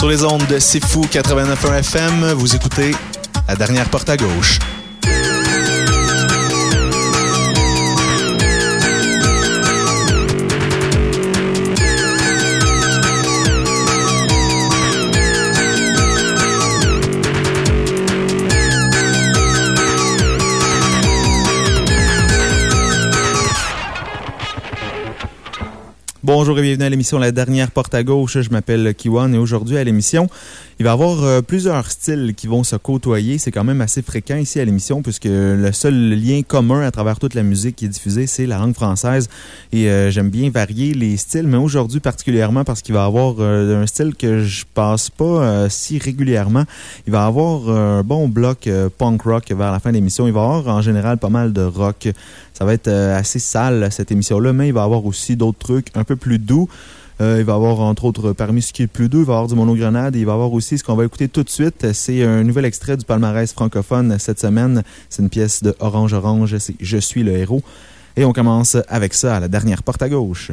Sur les ondes de C'est Fou 89.1 FM, vous écoutez La dernière porte à gauche. Bonjour et bienvenue à l'émission La dernière porte à gauche. Je m'appelle Kiwan et aujourd'hui à l'émission, il va y avoir euh, plusieurs styles qui vont se côtoyer. C'est quand même assez fréquent ici à l'émission puisque le seul lien commun à travers toute la musique qui est diffusée, c'est la langue française. Et euh, j'aime bien varier les styles, mais aujourd'hui particulièrement parce qu'il va y avoir euh, un style que je passe pas si régulièrement. Il va y avoir un bon bloc punk rock vers la fin de l'émission. Il va y avoir en général pas mal de rock. Ça va être assez sale cette émission-là, mais il va y avoir aussi d'autres trucs un peu plus doux. Euh, il va y avoir, entre autres, parmi ce qui est plus doux, il va y avoir du monogrenade. Et il va y avoir aussi ce qu'on va écouter tout de suite. C'est un nouvel extrait du palmarès francophone cette semaine. C'est une pièce de Orange Orange. C'est Je suis le héros. Et on commence avec ça à la dernière porte à gauche.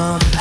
Te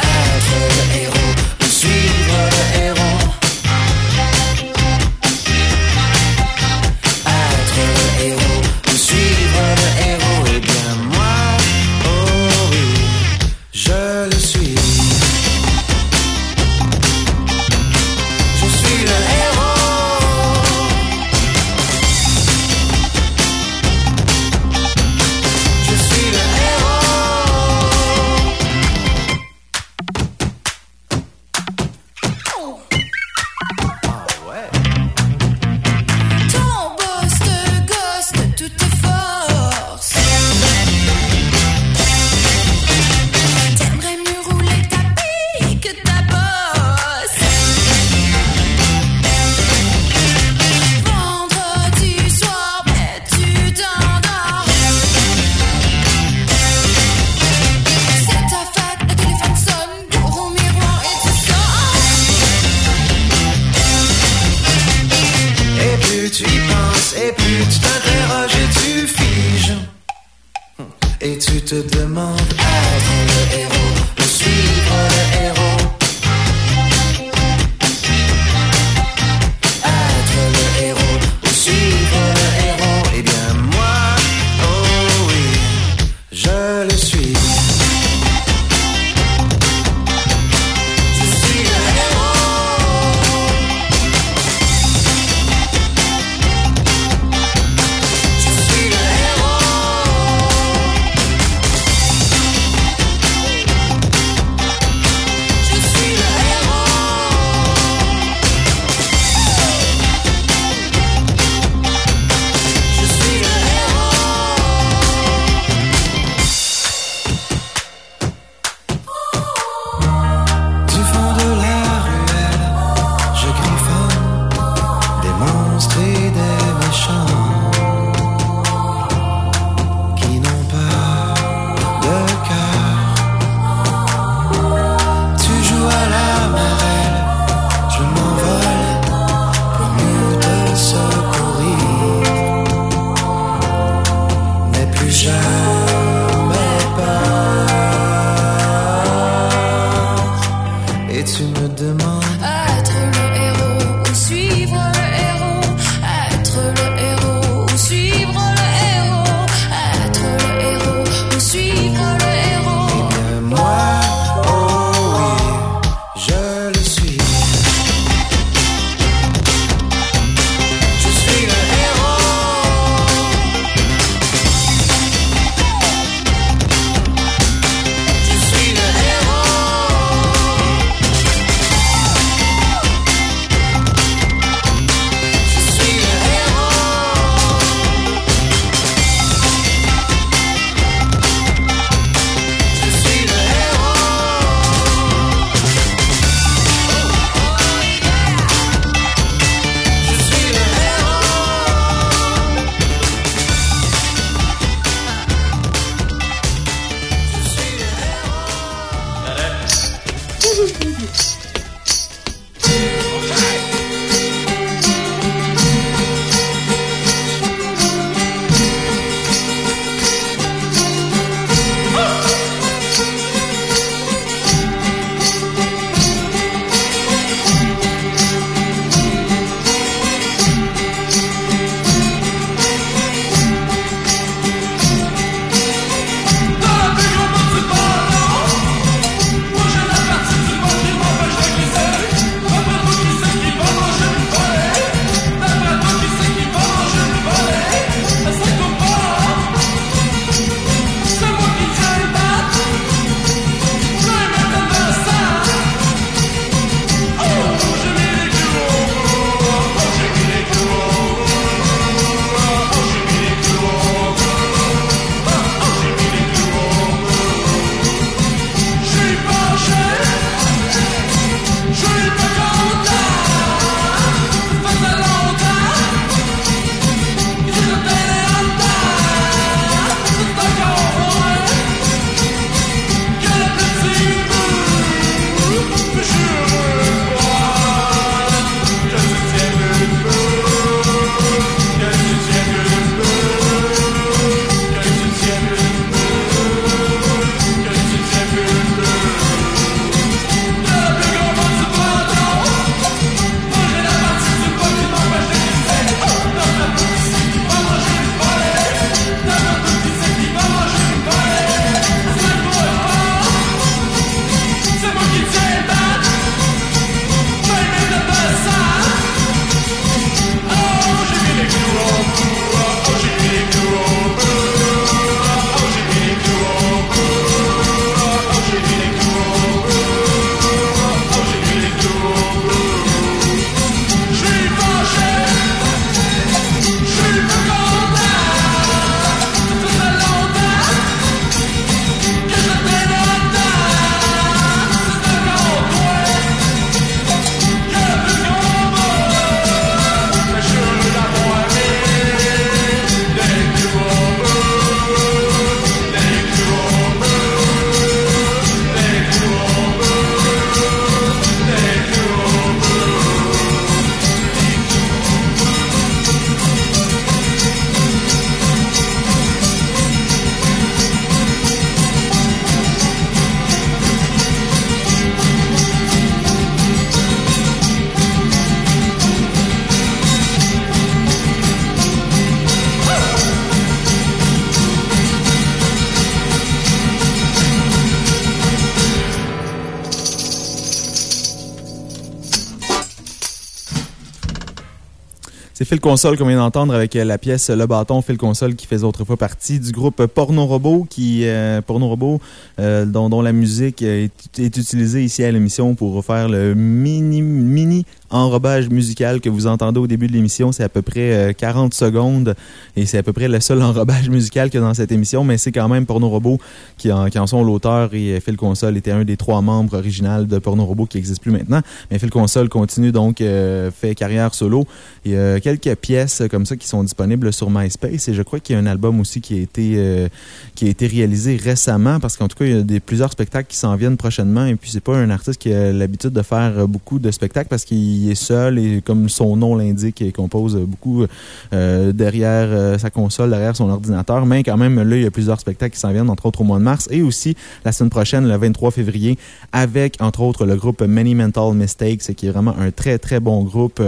C'est Phil Console qu'on vient d'entendre avec euh, la pièce Le Bâton, Phil Console qui faisait autrefois partie du groupe Porno Robot, qui, euh, Porno Robot euh, dont, dont la musique est, est utilisée ici à l'émission pour faire le mini, mini enrobage musical que vous entendez au début de l'émission. C'est à peu près euh, 40 secondes et c'est à peu près le seul enrobage musical a dans cette émission, mais c'est quand même Porno Robot qui en, qui en sont l'auteur et euh, Phil Console était un des trois membres originaux de Porno Robot qui n'existe plus maintenant. Mais Phil Console continue donc, euh, fait carrière solo. Il y a quelques pièces comme ça qui sont disponibles sur MySpace et je crois qu'il y a un album aussi qui a été, euh, qui a été réalisé récemment parce qu'en tout cas, il y a des, plusieurs spectacles qui s'en viennent prochainement et puis c'est pas un artiste qui a l'habitude de faire beaucoup de spectacles parce qu'il est seul et comme son nom l'indique, il compose beaucoup euh, derrière euh, sa console, derrière son ordinateur, mais quand même, là, il y a plusieurs spectacles qui s'en viennent, entre autres au mois de mars et aussi la semaine prochaine, le 23 février, avec entre autres le groupe Many Mental Mistakes, qui est vraiment un très très bon groupe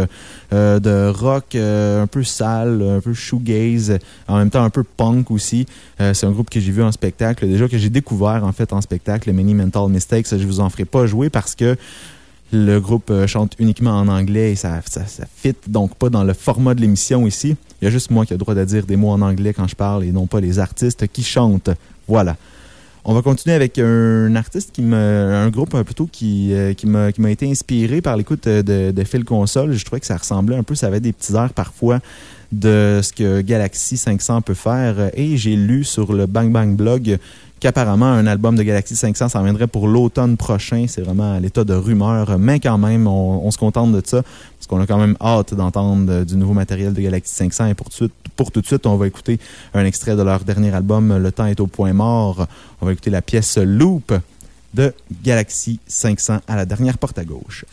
euh, de rock un peu sale, un peu shoegaze, en même temps un peu punk aussi. c'est un groupe que j'ai vu en spectacle, déjà que j'ai découvert en fait en spectacle, Many Mental Mistakes. Je vous en ferai pas jouer parce que le groupe chante uniquement en anglais et ça, ça, ça fit donc pas dans le format de l'émission ici. Il y a juste moi qui ai le droit de dire des mots en anglais quand je parle et non pas les artistes qui chantent. Voilà. On va continuer avec un artiste qui me, un groupe plutôt qui, euh, qui m'a, qui m'a été inspiré par l'écoute de, de Phil Console. Je trouvais que ça ressemblait un peu, ça avait des petits airs parfois de ce que Galaxy 500 peut faire. Et j'ai lu sur le Bang Bang Blog qu'apparemment un album de Galaxy 500 s'en viendrait pour l'automne prochain. C'est vraiment à l'état de rumeur, mais quand même, on, se contente de ça parce qu'on a quand même hâte d'entendre du nouveau matériel de Galaxy 500. Et pour tout, de suite, on va écouter un extrait de leur dernier album, Le temps est au point mort. On va écouter la pièce Loop de Galaxy 500 à la dernière porte à gauche.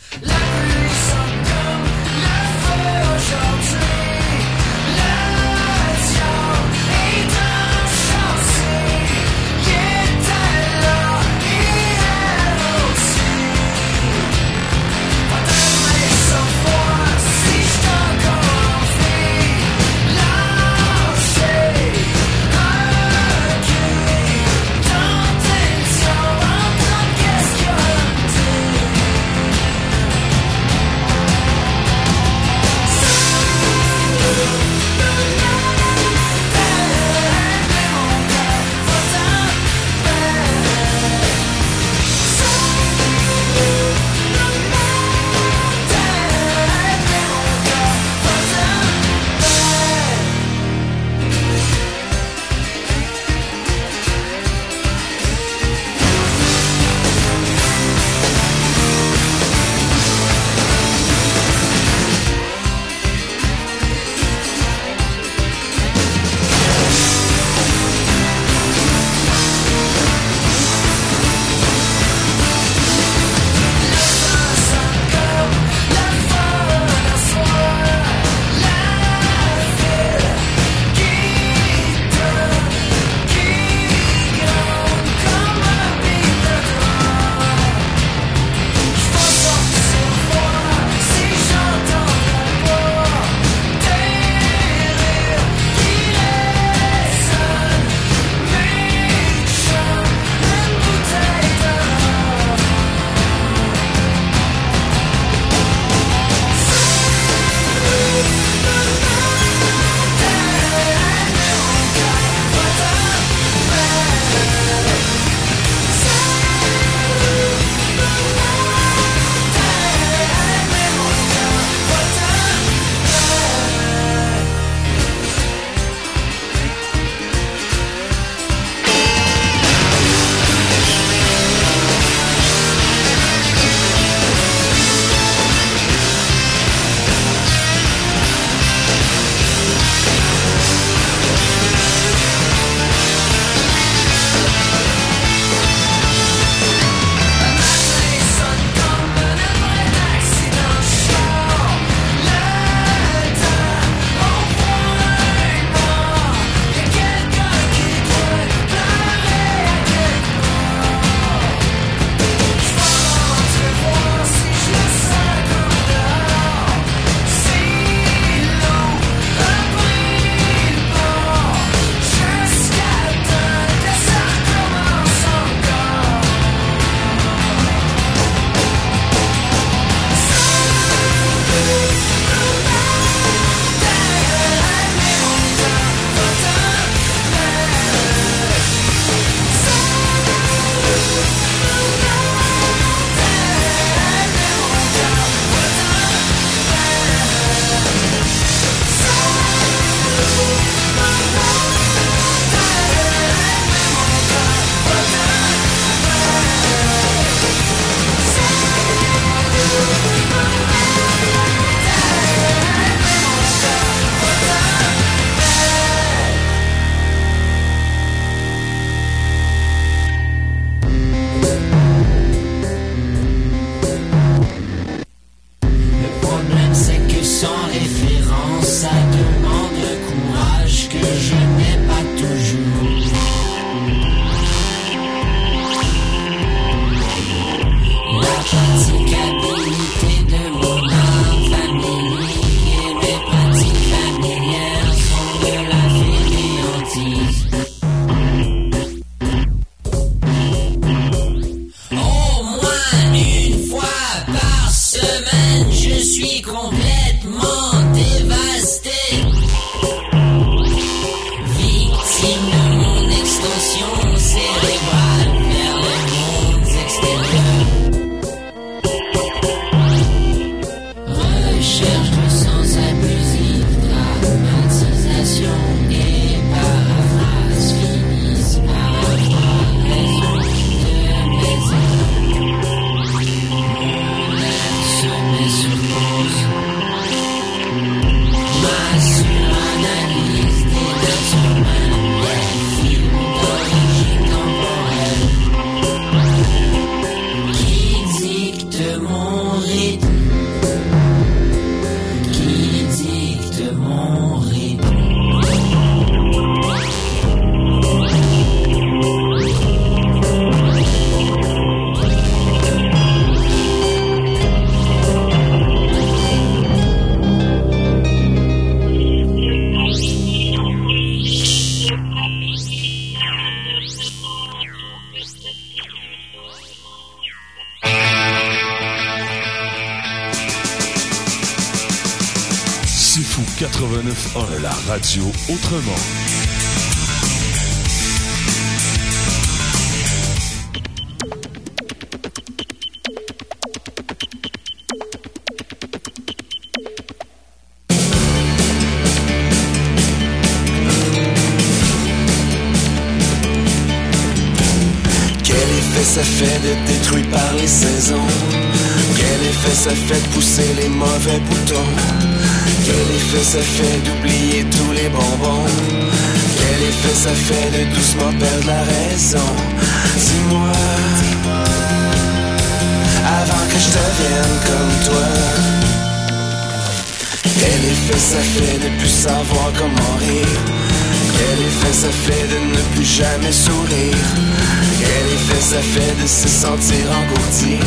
Ça fait de se sentir engourdi.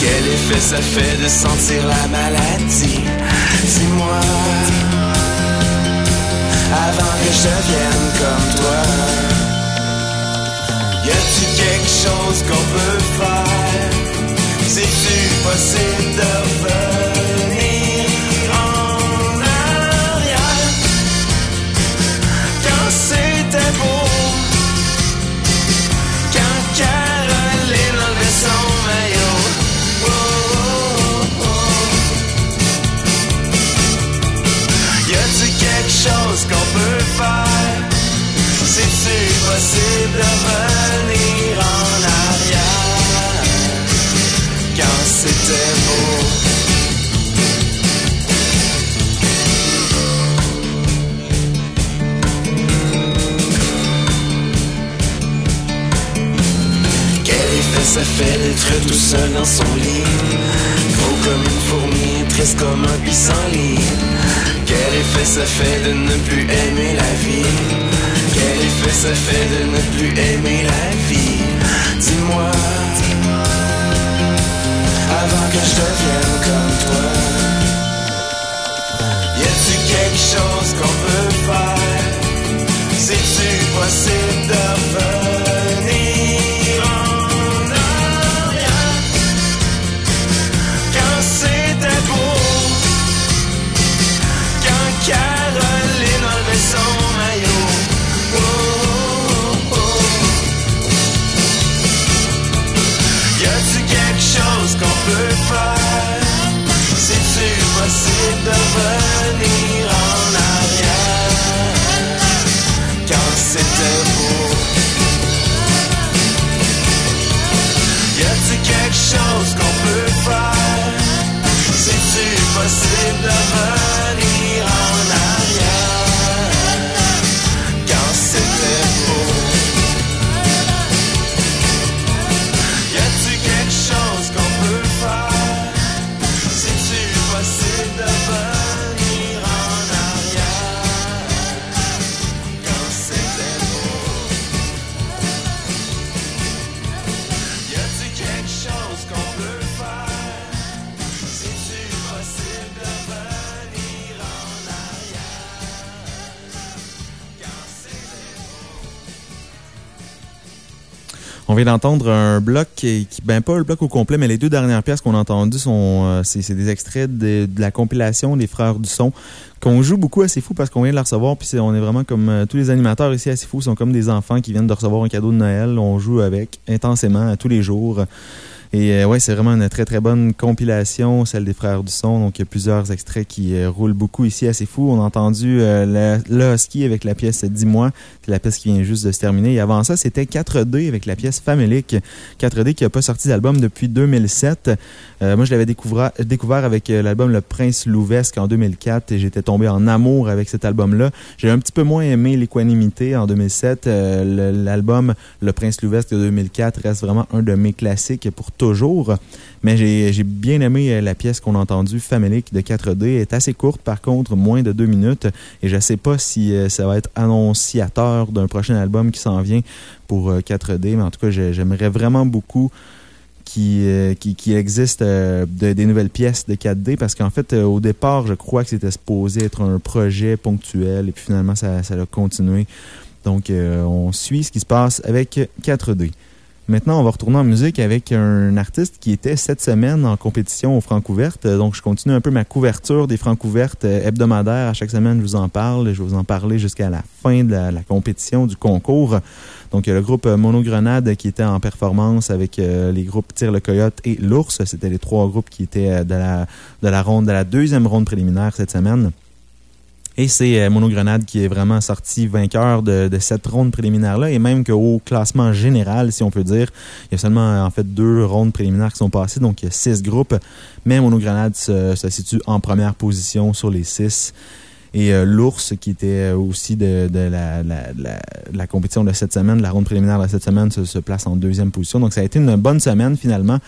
Quel effet ça fait de sentir la maladie? Dis-moi Avant que je devienne comme toi Y a-tu quelque chose qu'on peut faire? C'est-tu possible de revenir C'est-tu possible de revenir en arrière. Quand c'était beau. Quel effet ça fait d'être tout seul dans son lit. Gros comme une fourmi, triste comme un pissenlit Quel effet ça fait de ne plus aimer la vie Effet ça fait de ne plus aimer la vie. Dis-moi. Avant que je devienne comme toi. Y a-tu quelque chose qu'on peut faire? C'est-tu possible de revenir? en possible de vient d'entendre un bloc qui, qui- ben pas le bloc au complet, mais les deux dernières pièces qu'on a entendues sont euh, c'est des extraits de, de la compilation des Frères du Son qu'on joue beaucoup à C'est Fou parce qu'on vient de la recevoir. Puis on est vraiment comme euh, tous les animateurs ici à C'est Fou sont comme des enfants qui viennent de recevoir un cadeau de Noël. On joue avec intensément à tous les jours. Et euh, ouais, c'est vraiment une très très bonne compilation, celle des Frères du Son. Donc il y a plusieurs extraits qui euh, roulent beaucoup ici C'est Fou. On a entendu euh, le, le Husky avec la pièce Dis-moi, c'est la pièce qui vient juste de se terminer. Et avant ça, c'était 4D avec la pièce Famélique. 4D qui n'a pas sorti d'album depuis 2007. Euh, moi, je l'avais découvert, découvert avec euh, l'album Le Prince Louvesque en 2004 et j'étais tombé en amour avec cet album-là. J'ai un petit peu moins aimé l'équanimité en 2007. Euh, L'album Le Prince Louvesque de 2004 reste vraiment un de mes classiques pour Mais j'ai bien aimé euh, la pièce qu'on a entendue, Famélique de 4D. Elle est assez courte, par contre, moins de deux minutes. Et je sais pas si euh, ça va être annonciateur d'un prochain album qui s'en vient pour euh, 4D. Mais en tout cas, j'ai- j'aimerais vraiment beaucoup qui, euh, qui, qui existe euh, de- des nouvelles pièces de 4D parce qu'en fait, euh, au départ, je crois que c'était supposé être un projet ponctuel et puis finalement, ça, ça a continué. Donc, euh, on suit ce qui se passe avec 4D. Maintenant, on va retourner en musique avec un artiste qui était cette semaine en compétition aux Francouvertes. Donc, je continue un peu ma couverture des Francouvertes euh, hebdomadaires. À chaque semaine, je vous en parle. Je vais vous en parler jusqu'à la fin de la, compétition, du concours. Donc, il y a le groupe Monogrenade qui était en performance avec euh, les groupes Tire le Coyote et l'Ours. C'était les trois groupes qui étaient euh, de la, de la ronde, de la deuxième ronde préliminaire cette semaine. Et c'est euh, Monogrenade qui est vraiment sorti vainqueur de, de cette ronde préliminaire-là. Et même qu'au classement général, si on peut dire, il y a seulement en fait deux rondes préliminaires qui sont passées. Donc il y a six groupes. Mais Monogrenade se, se situe en première position sur les six. Et euh, l'ours, qui était aussi de, de la, compétition de cette semaine, la ronde préliminaire de cette semaine, se, se place en deuxième position. Donc ça a été une bonne semaine finalement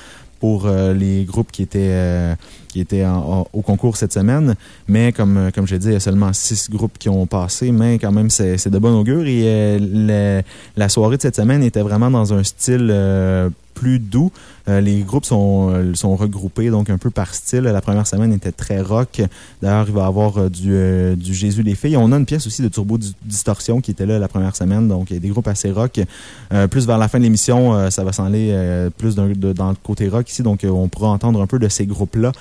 pour euh, les groupes qui étaient, euh, qui étaient en- en- au concours cette semaine. Mais comme, euh, comme je l'ai dit, il y a seulement six groupes qui ont passé, mais quand même, c'est de bon augure. Et la soirée de cette semaine était vraiment dans un style plus doux. Euh, les groupes sont, euh, sont regroupés donc un peu par style. La première semaine était très rock. D'ailleurs, il va y avoir euh, du, du Jésus les filles. On a une pièce aussi de Turbo Dis- Distortion qui était là la première semaine. Donc, il y a des groupes assez rock. Plus vers la fin de l'émission, ça va s'en aller plus dans le côté rock ici. Donc, on pourra entendre un peu de ces groupes-là.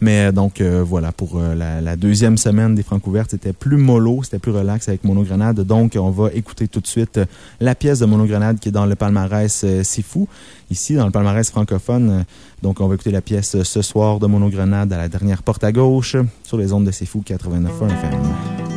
Mais euh, donc, euh, voilà, pour euh, la, deuxième semaine des Francouvertes, c'était plus mollo, c'était plus relax avec Monogrenade. Donc, on va écouter tout de suite la pièce de Monogrenade qui est dans le palmarès euh, C'est fou, ici, dans le palmarès francophone. Donc, on va écouter la pièce ce soir de Monogrenade à la dernière porte à gauche sur les ondes de C'est fou 89.1 FM.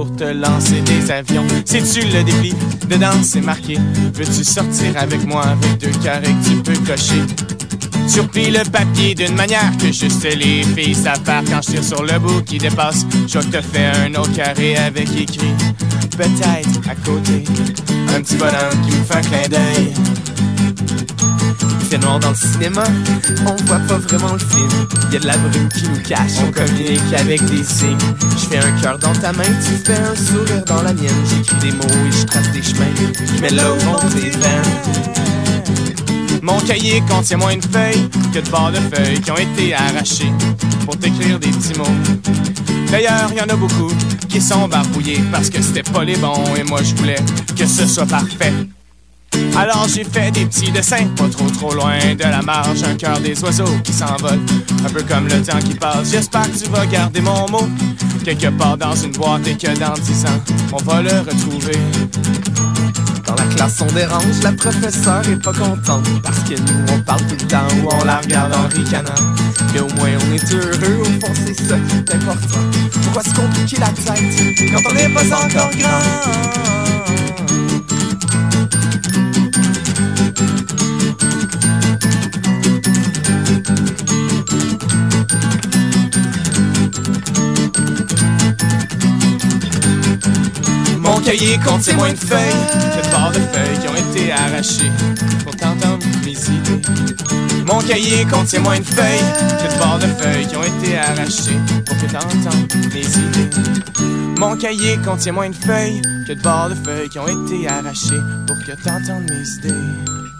Pour te lancer des avions. Si tu le déplies, dedans c'est marqué Veux-tu sortir avec moi avec deux carrés que tu peux cocher? Tu replies le papier d'une manière que juste les filles savent faire quand je tire sur le bout qui dépasse. Je te fais un autre carré avec écrit peut-être à côté un petit bonhomme qui me fait un clin d'œil. C'est noir dans le cinéma, on voit pas vraiment le film. Y a de la brume qui nous cache, on communique avec des signes. Je fais un cœur dans ta main, tu fais un sourire dans la mienne. J'écris des mots et je trace des chemins. Mets là où vont tes veines. Mon cahier contient moins une feuille que de barres de feuilles qui ont été arrachées pour t'écrire des petits mots. D'ailleurs, y en a beaucoup qui sont barbouillés parce que c'était pas les bons et moi je voulais que ce soit parfait. Alors j'ai fait des petits dessins, pas trop trop loin de la marge, un cœur des oiseaux qui s'envolent, un peu comme le temps qui passe. J'espère que tu vas garder mon mot quelque part dans une boîte et que dans dix ans, on va le retrouver. Dans la classe on dérange, la professeure est pas contente Parce que nous on parle tout le temps ou on la regarde en ricanant Mais au moins on est heureux, au fond c'est ça qui est important Pourquoi se compliquer la tête quand on n'est pas encore grand? thank you cahier contient moins de feuilles de barres de feuilles qui ont été arrachées pour t'entendre mes idées. Mon cahier contient moins de feuilles que de barres de feuilles qui ont été arrachées pour que t'entendes mes idées. Mon cahier contient moins de feuilles que de barres de feuilles qui ont été arrachées pour que t'entendes mes idées.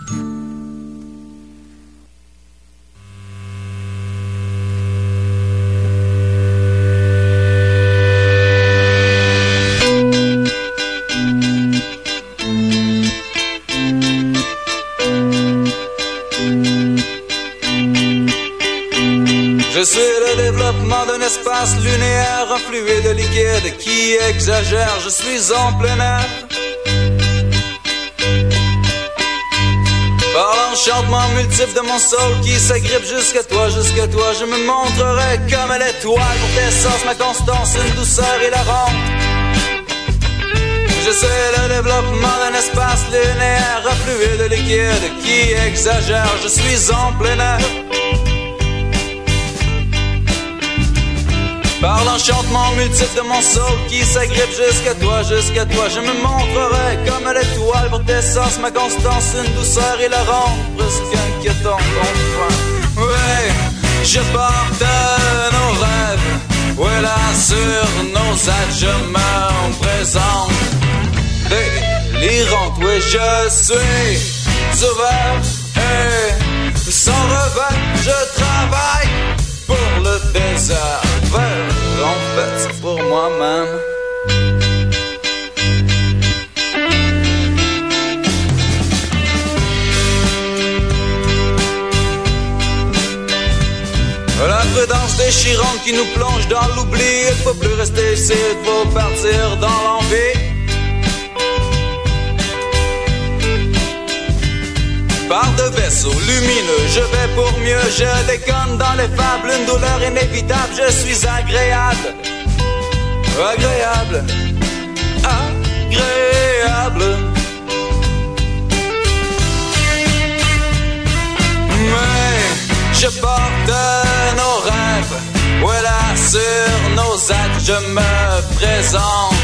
D'un espace lunaire, un fluide liquide qui exagère. Je suis en plein air. Par l'enchantement multiple de mon soul qui s'agrippe jusqu'à toi, jusqu'à toi, je me montrerai comme l'étoile pour tes sens, ma constance, une douceur et la ronde. Je suis le développement d'un espace linéaire, fluide liquide qui exagère. Je suis en plein air. Par l'enchantement multiple de mon soul qui s'agrippe jusqu'à toi, jusqu'à toi, je me montrerai comme l'étoile pour tes sens, ma constance, une douceur et la ronde, presque inquiétant enfin. Ouais, je porte nos rêves, ouais là sur nos êtres, je me présente. Délirante, oui, je suis ouvert et sans revers, je travaille pour le désert. En fait, c'est pour moi-même. La prudence déchirante qui nous plonge dans l'oubli. Il faut plus rester ici, il faut partir dans l'envie. Par de vaisseaux lumineux, je vais pour mieux, je déconne dans les fables, une douleur inévitable, je suis agréable. Agréable. Agréable. Mais je porte nos rêves, voilà sur nos actes, je me présente.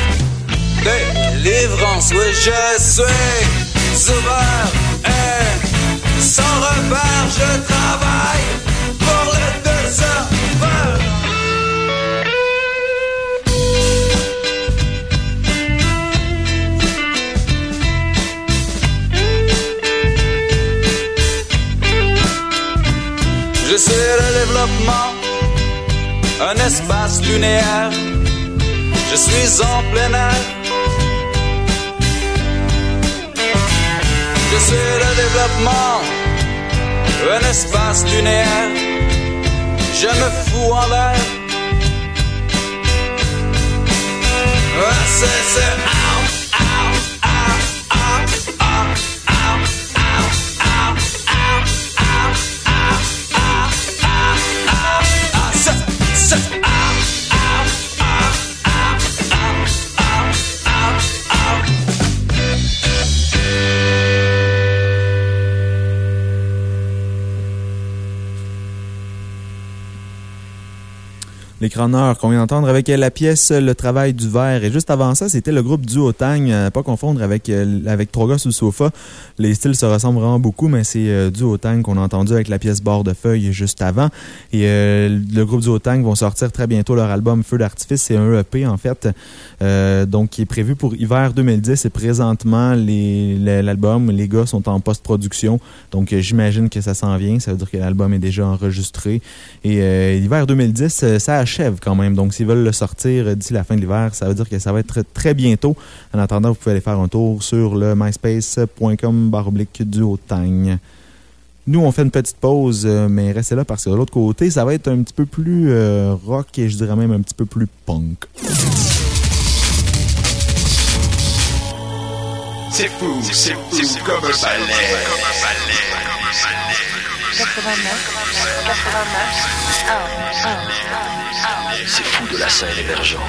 Délivrance, oui, je suis sauveur et Je suis en plein air. Je suis le développement, un espace lunaire. Je me fous en l'air. Ah, Les crâneurs qu'on vient d'entendre avec euh, la pièce Le travail du verre. Et juste avant ça, c'était le groupe Duotang, euh, pas confondre avec, euh, avec Trois gars sur le sofa. Les styles se ressemblent vraiment beaucoup, mais c'est euh, Duotang qu'on a entendu avec la pièce Bord de feuille juste avant. Et euh, le groupe Duotang vont sortir très bientôt leur album Feu d'artifice. C'est un EP en fait, euh, donc qui est prévu pour hiver 2010. Et présentement, les- l'album, les gars sont en post-production. Donc euh, j'imagine que ça s'en vient. Ça veut dire que l'album est déjà enregistré. Et euh, l'hiver 2010, euh, ça achève quand même. Donc, s'ils veulent le sortir d'ici la fin de l'hiver, ça veut dire que ça va être très bientôt. En attendant, vous pouvez aller faire un tour sur le myspace.com baroblique du Haut-Tagne. Nous, on fait une petite pause, euh, mais restez là parce que de l'autre côté, ça va être un petit peu plus euh, rock et je dirais même un petit peu plus punk. C'est fou, c'est fou comme un balai. 89, C'est fou de la scène émergente.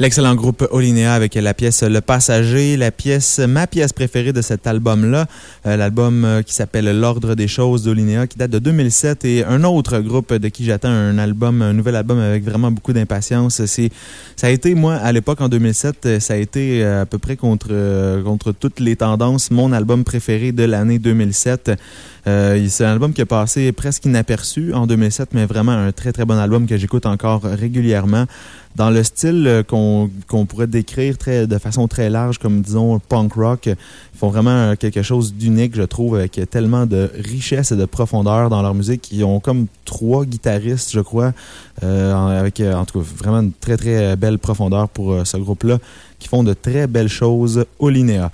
L'excellent groupe Olinéa avec la pièce Le Passager, la pièce, ma pièce préférée de cet album-là, euh, l'album euh, qui s'appelle L'Ordre des choses d'Olinéa, qui date de 2007, et un autre groupe de qui j'attends un album, un nouvel album avec vraiment beaucoup d'impatience. C'est, ça a été, moi, à l'époque, en 2007, euh, ça a été à peu près contre, contre toutes les tendances, mon album préféré de l'année 2007. Euh, c'est un album qui a passé presque inaperçu en 2007, mais vraiment un très très bon album que j'écoute encore régulièrement. Dans le style euh, qu'on pourrait décrire très, de façon très large, comme disons punk rock, ils font vraiment euh, quelque chose d'unique, je trouve, avec tellement de richesse et de profondeur dans leur musique. Ils ont comme trois guitaristes, je crois, euh, avec en tout cas vraiment une très très belle profondeur pour ce groupe-là, qui font de très belles choses au Linéa.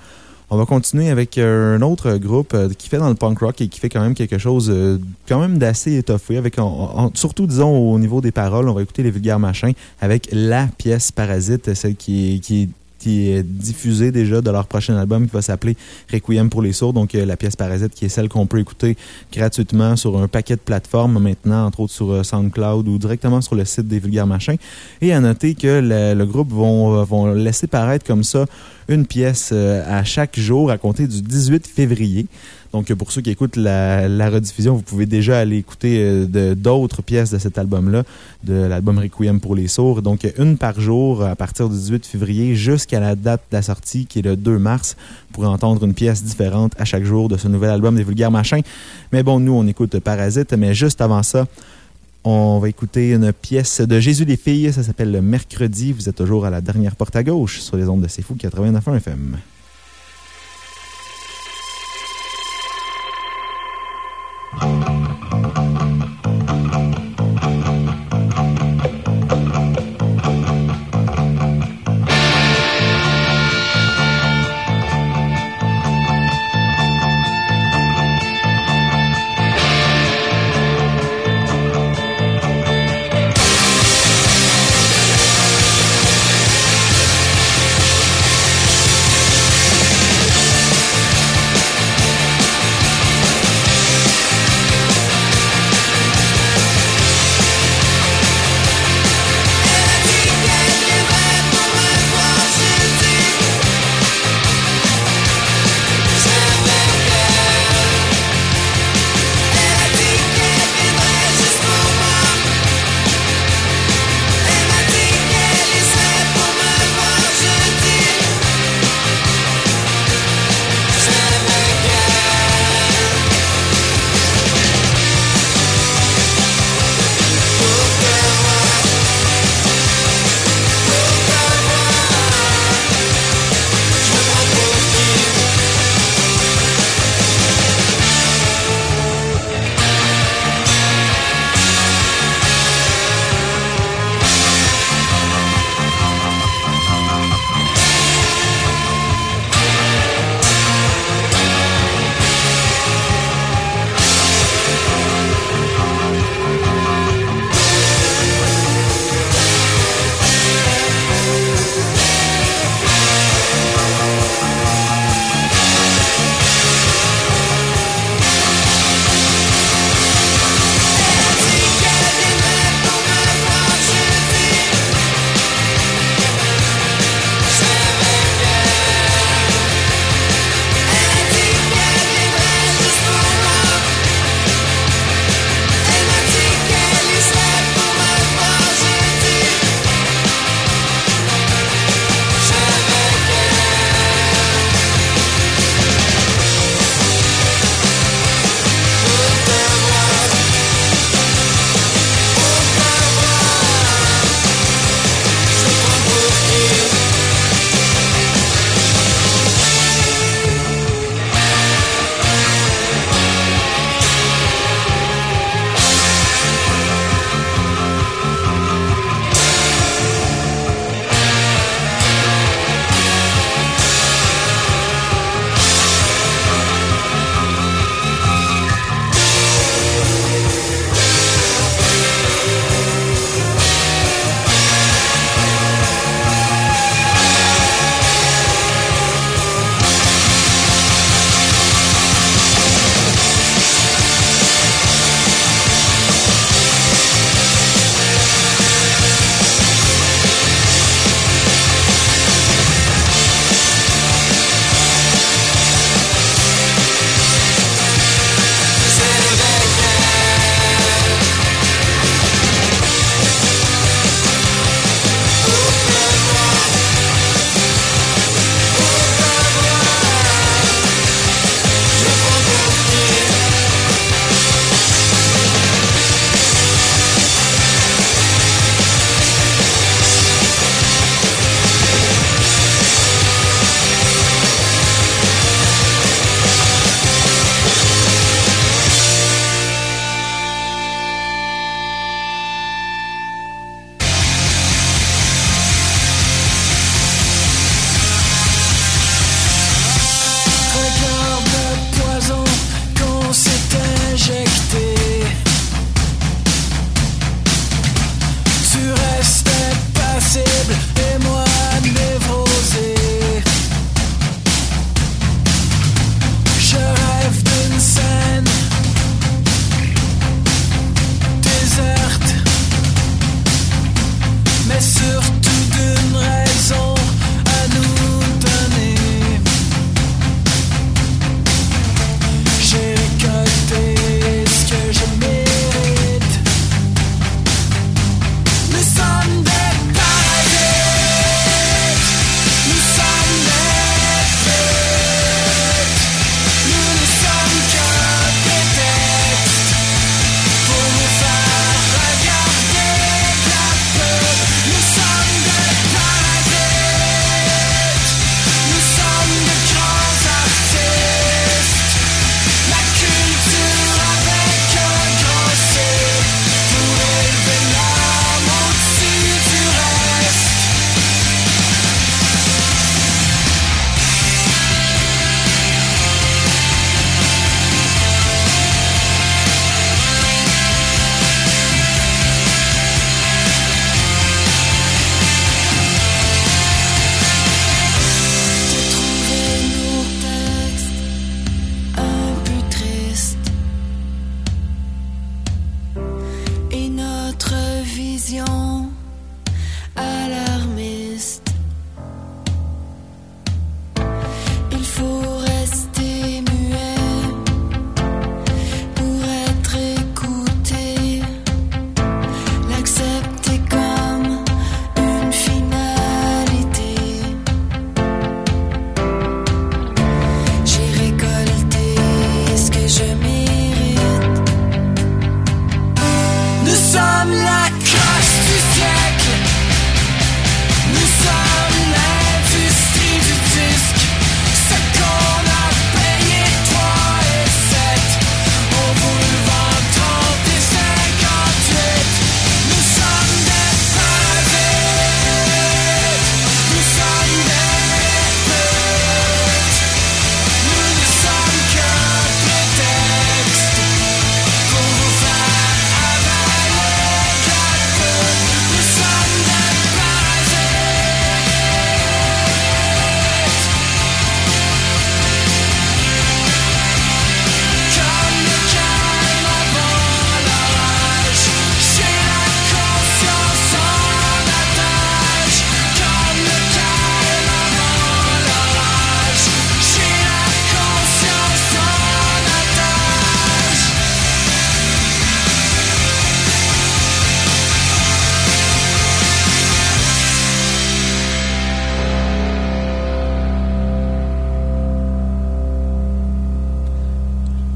On va continuer avec euh, un autre groupe euh, qui fait dans le punk rock et qui fait quand même quelque chose euh, quand même d'assez étoffé, avec en- en- surtout, disons, au niveau des paroles. On va écouter les vulgaires machins avec la pièce Parasite, celle qui qui est qui est diffusée déjà de leur prochain album qui va s'appeler Requiem pour les sourds. Donc, euh, la pièce Parasite qui est celle qu'on peut écouter gratuitement sur un paquet de plateformes maintenant, entre autres sur euh, SoundCloud ou directement sur le site des Vulgaires Machins. Et à noter que le, le groupe vont, euh, vont laisser paraître comme ça une pièce à chaque jour à compter du 18 février. Donc, euh, pour ceux qui écoutent la, rediffusion, vous pouvez déjà aller écouter euh, d'autres pièces de cet album-là, de l'album Requiem pour les sourds. Donc, euh, une par jour à partir du 18 février jusqu'à la date de la sortie, qui est le 2 mars, pour entendre une pièce différente à chaque jour de ce nouvel album des Vulgaires Machins. Mais bon, nous, on écoute Parasite, mais juste avant ça, on va écouter une pièce de Jésus les filles. Ça s'appelle Le Mercredi. Vous êtes toujours à la dernière porte à gauche sur les ondes de C'est Fou 89.1 FM.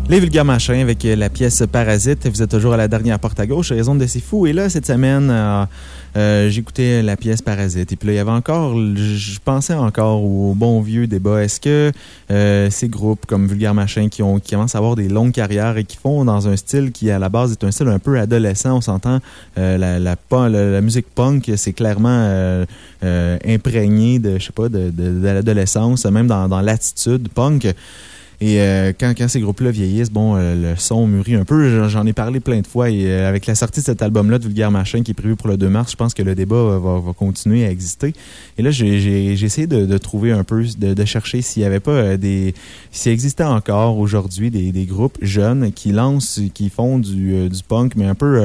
Les vulgaires machins avec euh, la pièce Parasite. Vous êtes toujours à la dernière porte à gauche, raison de C'est fou. Et là, cette semaine, euh, euh, j'écoutais la pièce Parasite. Et puis là, il y avait encore, je pensais encore au bon vieux débat. Est-ce que ces groupes comme Vulgaire Machin qui, ont, qui commencent à avoir des longues carrières et qui font dans un style qui, à la base, est un style un peu adolescent, on s'entend, la, la, la, musique punk, c'est clairement imprégné de, je sais pas, de, de, de l'adolescence, même dans, dans l'attitude punk. Et euh, quand, quand ces groupes-là vieillissent, bon, euh, le son mûrit un peu. J'en- ai parlé plein de fois. Et euh, avec la sortie de cet album-là, de Vulgaire Machin, qui est prévu pour le 2 mars, je pense que le débat euh, va, va continuer à exister. Et là, j'ai- essayé de, de trouver un peu, de, de chercher s'il y avait pas euh, des... S'il existait encore aujourd'hui des, des groupes jeunes qui lancent, qui font du, euh, du punk, mais un peu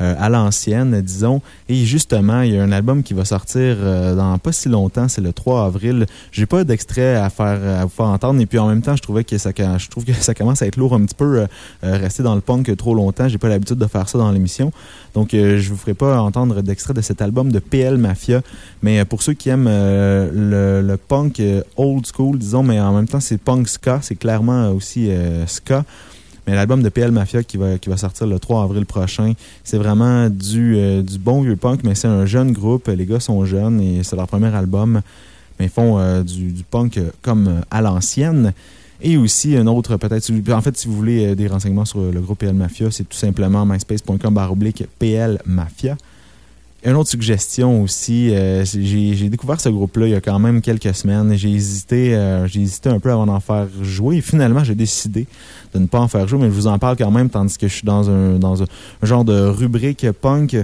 euh, à l'ancienne, disons. Et justement, il y a un album qui va sortir euh, dans pas si longtemps, c'est le 3 avril. J'ai pas d'extrait à faire à vous faire entendre. Et puis en même temps, je trouvais que ça, je trouve que ça commence à être lourd un petit peu, euh, rester dans le punk trop longtemps. J'ai pas l'habitude de faire ça dans l'émission. Donc, je vous ferai pas entendre d'extrait de cet album de PL Mafia. Mais pour ceux qui aiment le, le punk old school, disons, mais en même temps, c'est punk ska. C'est clairement aussi ska. Mais l'album de PL Mafia qui va, sortir le 3 avril prochain, c'est vraiment du, euh, du bon vieux punk, mais c'est un jeune groupe. Les gars sont jeunes et c'est leur premier album. Mais ils font euh, du, punk euh, comme à l'ancienne. Et aussi, un autre, peut-être, en fait, si vous voulez des renseignements sur le groupe PL Mafia, c'est tout simplement myspace.com baroblique PL Mafia. Une autre suggestion aussi, euh, j'ai découvert ce groupe-là il y a quand même quelques semaines. J'ai hésité, euh, j'ai hésité un peu avant d'en faire jouer. Et finalement, j'ai décidé de ne pas en faire jouer, mais je vous en parle quand même tandis que je suis dans un, dans un genre de rubrique punk.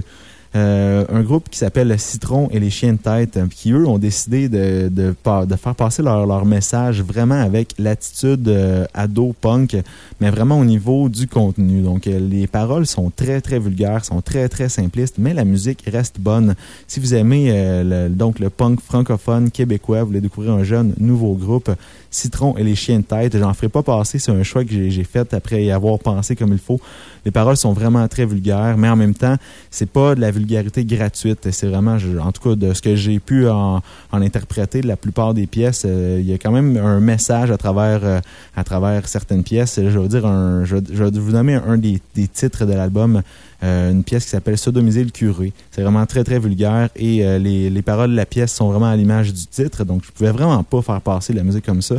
Euh, un groupe qui s'appelle Citron et les chiens de tête, euh, qui eux ont décidé de, de, faire passer leur, leur message vraiment avec l'attitude euh, ado punk, mais vraiment au niveau du contenu. Donc euh, les paroles sont très très vulgaires, sont très très simplistes, mais la musique reste bonne. Si vous aimez le, donc le punk francophone québécois, vous voulez découvrir un jeune nouveau groupe, Citron et les chiens de tête, j'en ferai pas passer, c'est un choix que j'ai j'ai fait après y avoir pensé comme il faut. Les paroles sont vraiment très vulgaires, mais en même temps, c'est pas de la vulgarité gratuite. C'est vraiment, je- en tout cas, de ce que j'ai pu en, interpréter de la plupart des pièces, euh, il y a quand même un message à travers, euh, à travers certaines pièces. Je veux dire, un, je, vais vous nommer un des, titres de l'album, euh, une pièce qui s'appelle Sodomiser le curé. C'est vraiment très, très vulgaire et les, les paroles de la pièce sont vraiment à l'image du titre, donc je pouvais vraiment pas faire passer la musique comme ça.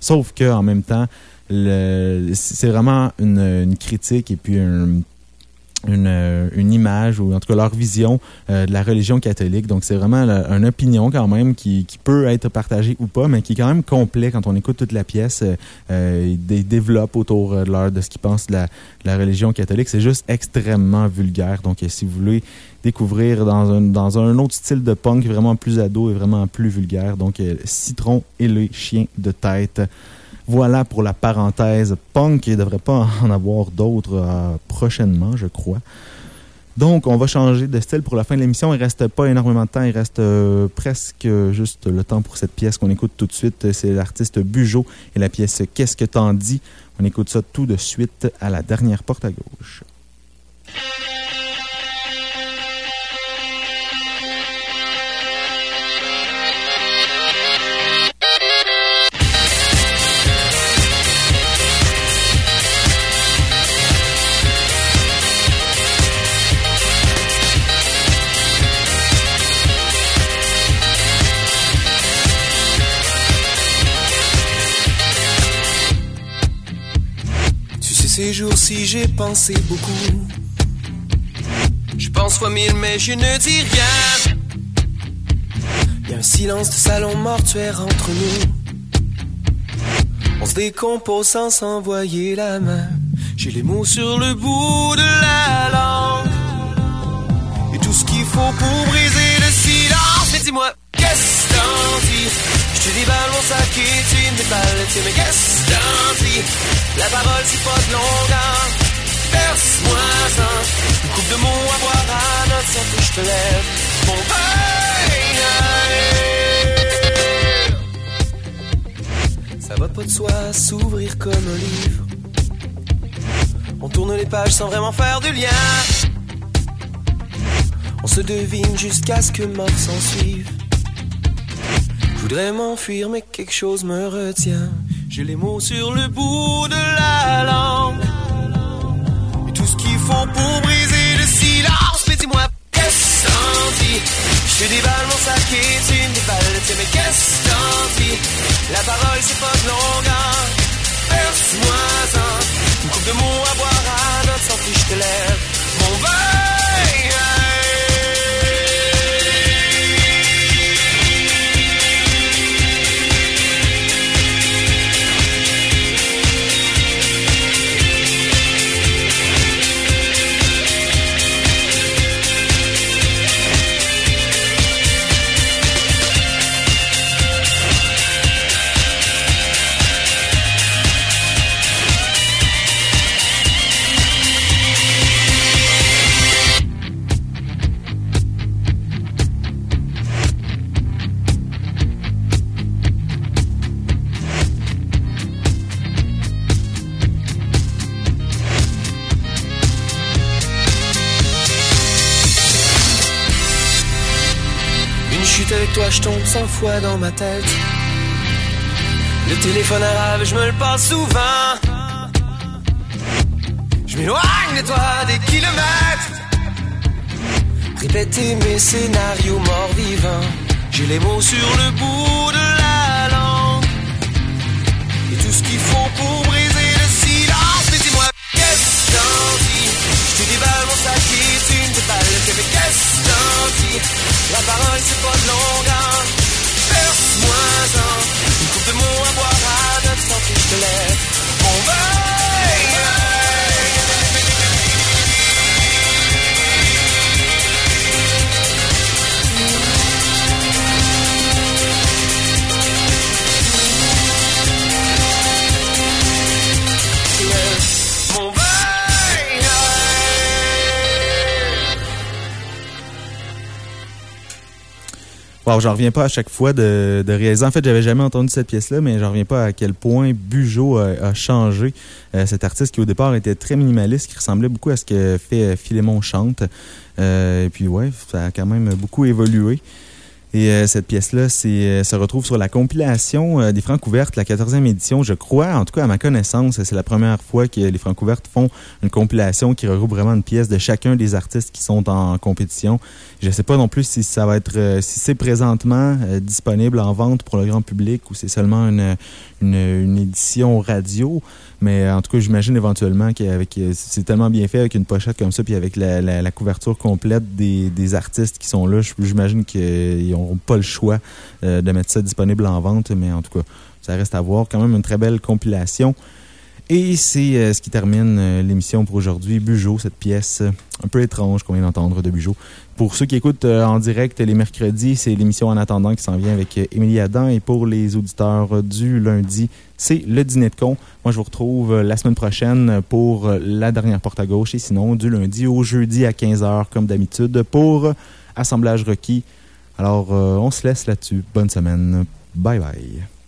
Sauf que en même temps, c'est vraiment une, une critique et puis un- une, euh, une image ou en tout cas leur vision euh, de la religion catholique. Donc c'est vraiment la- une opinion quand même qui, qui peut être partagée ou pas, mais qui est quand même complet quand on écoute toute la pièce. Euh, euh, ils dé- développent autour euh, de, leur, de ce qu'ils pensent de la, de la religion catholique. C'est juste extrêmement vulgaire. Donc euh, si vous voulez découvrir dans un, dans un autre style de punk vraiment plus ado et vraiment plus vulgaire, donc euh, Citron et les chiens de tête. Voilà pour la parenthèse punk. Il ne devrait pas en avoir d'autres euh, prochainement, je crois. Donc, on va changer de style pour la fin de l'émission. Il reste pas énormément de temps. Il reste euh, presque juste le temps pour cette pièce qu'on écoute tout de suite. C'est l'artiste Bugeaud et la pièce Qu'est-ce que t'en dis? On écoute ça tout de suite à la dernière porte à gauche. Ces jours-ci, j'ai pensé beaucoup. Je pense fois mille, mais je ne dis rien. Y a un silence de salon mortuaire entre nous. On se décompose sans s'envoyer la main. J'ai les mots sur le bout de la langue. Et tout ce qu'il faut pour briser le silence. Mais dis-moi, qu'est-ce que t'en dis? Je te déballe mon sac et tu me déballes qu'est-ce que t'en dis? La parole, c'est pas de longueur. Verse-moi ça. Une coupe de mots à boire à notre santé, je te lève. Mon pain. Ça va pas de soi s'ouvrir comme un livre. On tourne les pages sans vraiment faire de lien. On se devine jusqu'à ce que mort s'en suive. Je voudrais m'enfuir, mais quelque chose me retient. J'ai les mots sur le bout de la langue. Dans ma tête. Le téléphone arabe, je me le passe souvent. Je m'éloigne de toi des kilomètres. Répéter mes scénarios morts-vivants. J'ai les mots sur le bout de la langue. Et tout ce qu'il faut pour briser le silence. Mais dis-moi, qu'est-ce que t'en dis? Je te déballe mon sac et tu me déballes le qu'est-ce que t'en dis? La parole, c'est pas de longueur. Verse-moi-en. Une coupe de mots à boire à notre santé, je te lève. Wow, j'en reviens pas à chaque fois de, de réaliser. En fait, j'avais jamais entendu cette pièce-là, mais j'en reviens pas à quel point Bugeaud a, changé. Euh, cet artiste qui, au départ, était très minimaliste, qui ressemblait beaucoup à ce que fait euh, Philémon Chante. Euh, et puis, ouais, ça a quand même beaucoup évolué. Et euh, cette pièce-là euh, se retrouve sur la compilation euh, des Francouvertes, la 14e édition, je crois. En tout cas, à ma connaissance, c'est la première fois que les Francouvertes font une compilation qui regroupe vraiment une pièce de chacun des artistes qui sont en compétition. Je ne sais pas non plus si ça va être, euh, si c'est présentement euh, disponible en vente pour le grand public ou c'est seulement une, une, une édition radio. Mais euh, en tout cas, j'imagine éventuellement qu'avec euh, c'est tellement bien fait avec une pochette comme ça, puis avec la, la, la couverture complète des, des artistes qui sont là, j'imagine qu'ils n'auront pas le choix euh, de mettre ça disponible en vente. Mais en tout cas, ça reste à voir. Quand même une très belle compilation. Et c'est euh, ce qui termine euh, l'émission pour aujourd'hui. Bugeaud, cette pièce euh, un peu étrange qu'on vient d'entendre de Bugeaud. Pour ceux qui écoutent en direct les mercredis, c'est l'émission En attendant qui s'en vient avec Émilie Adam. Et pour les auditeurs du lundi, c'est le dîner de con. Moi, je vous retrouve la semaine prochaine pour la dernière porte à gauche. Et sinon, du lundi au jeudi à 15h, comme d'habitude, pour Assemblage requis. Alors, on se laisse là-dessus. Bonne semaine. Bye bye.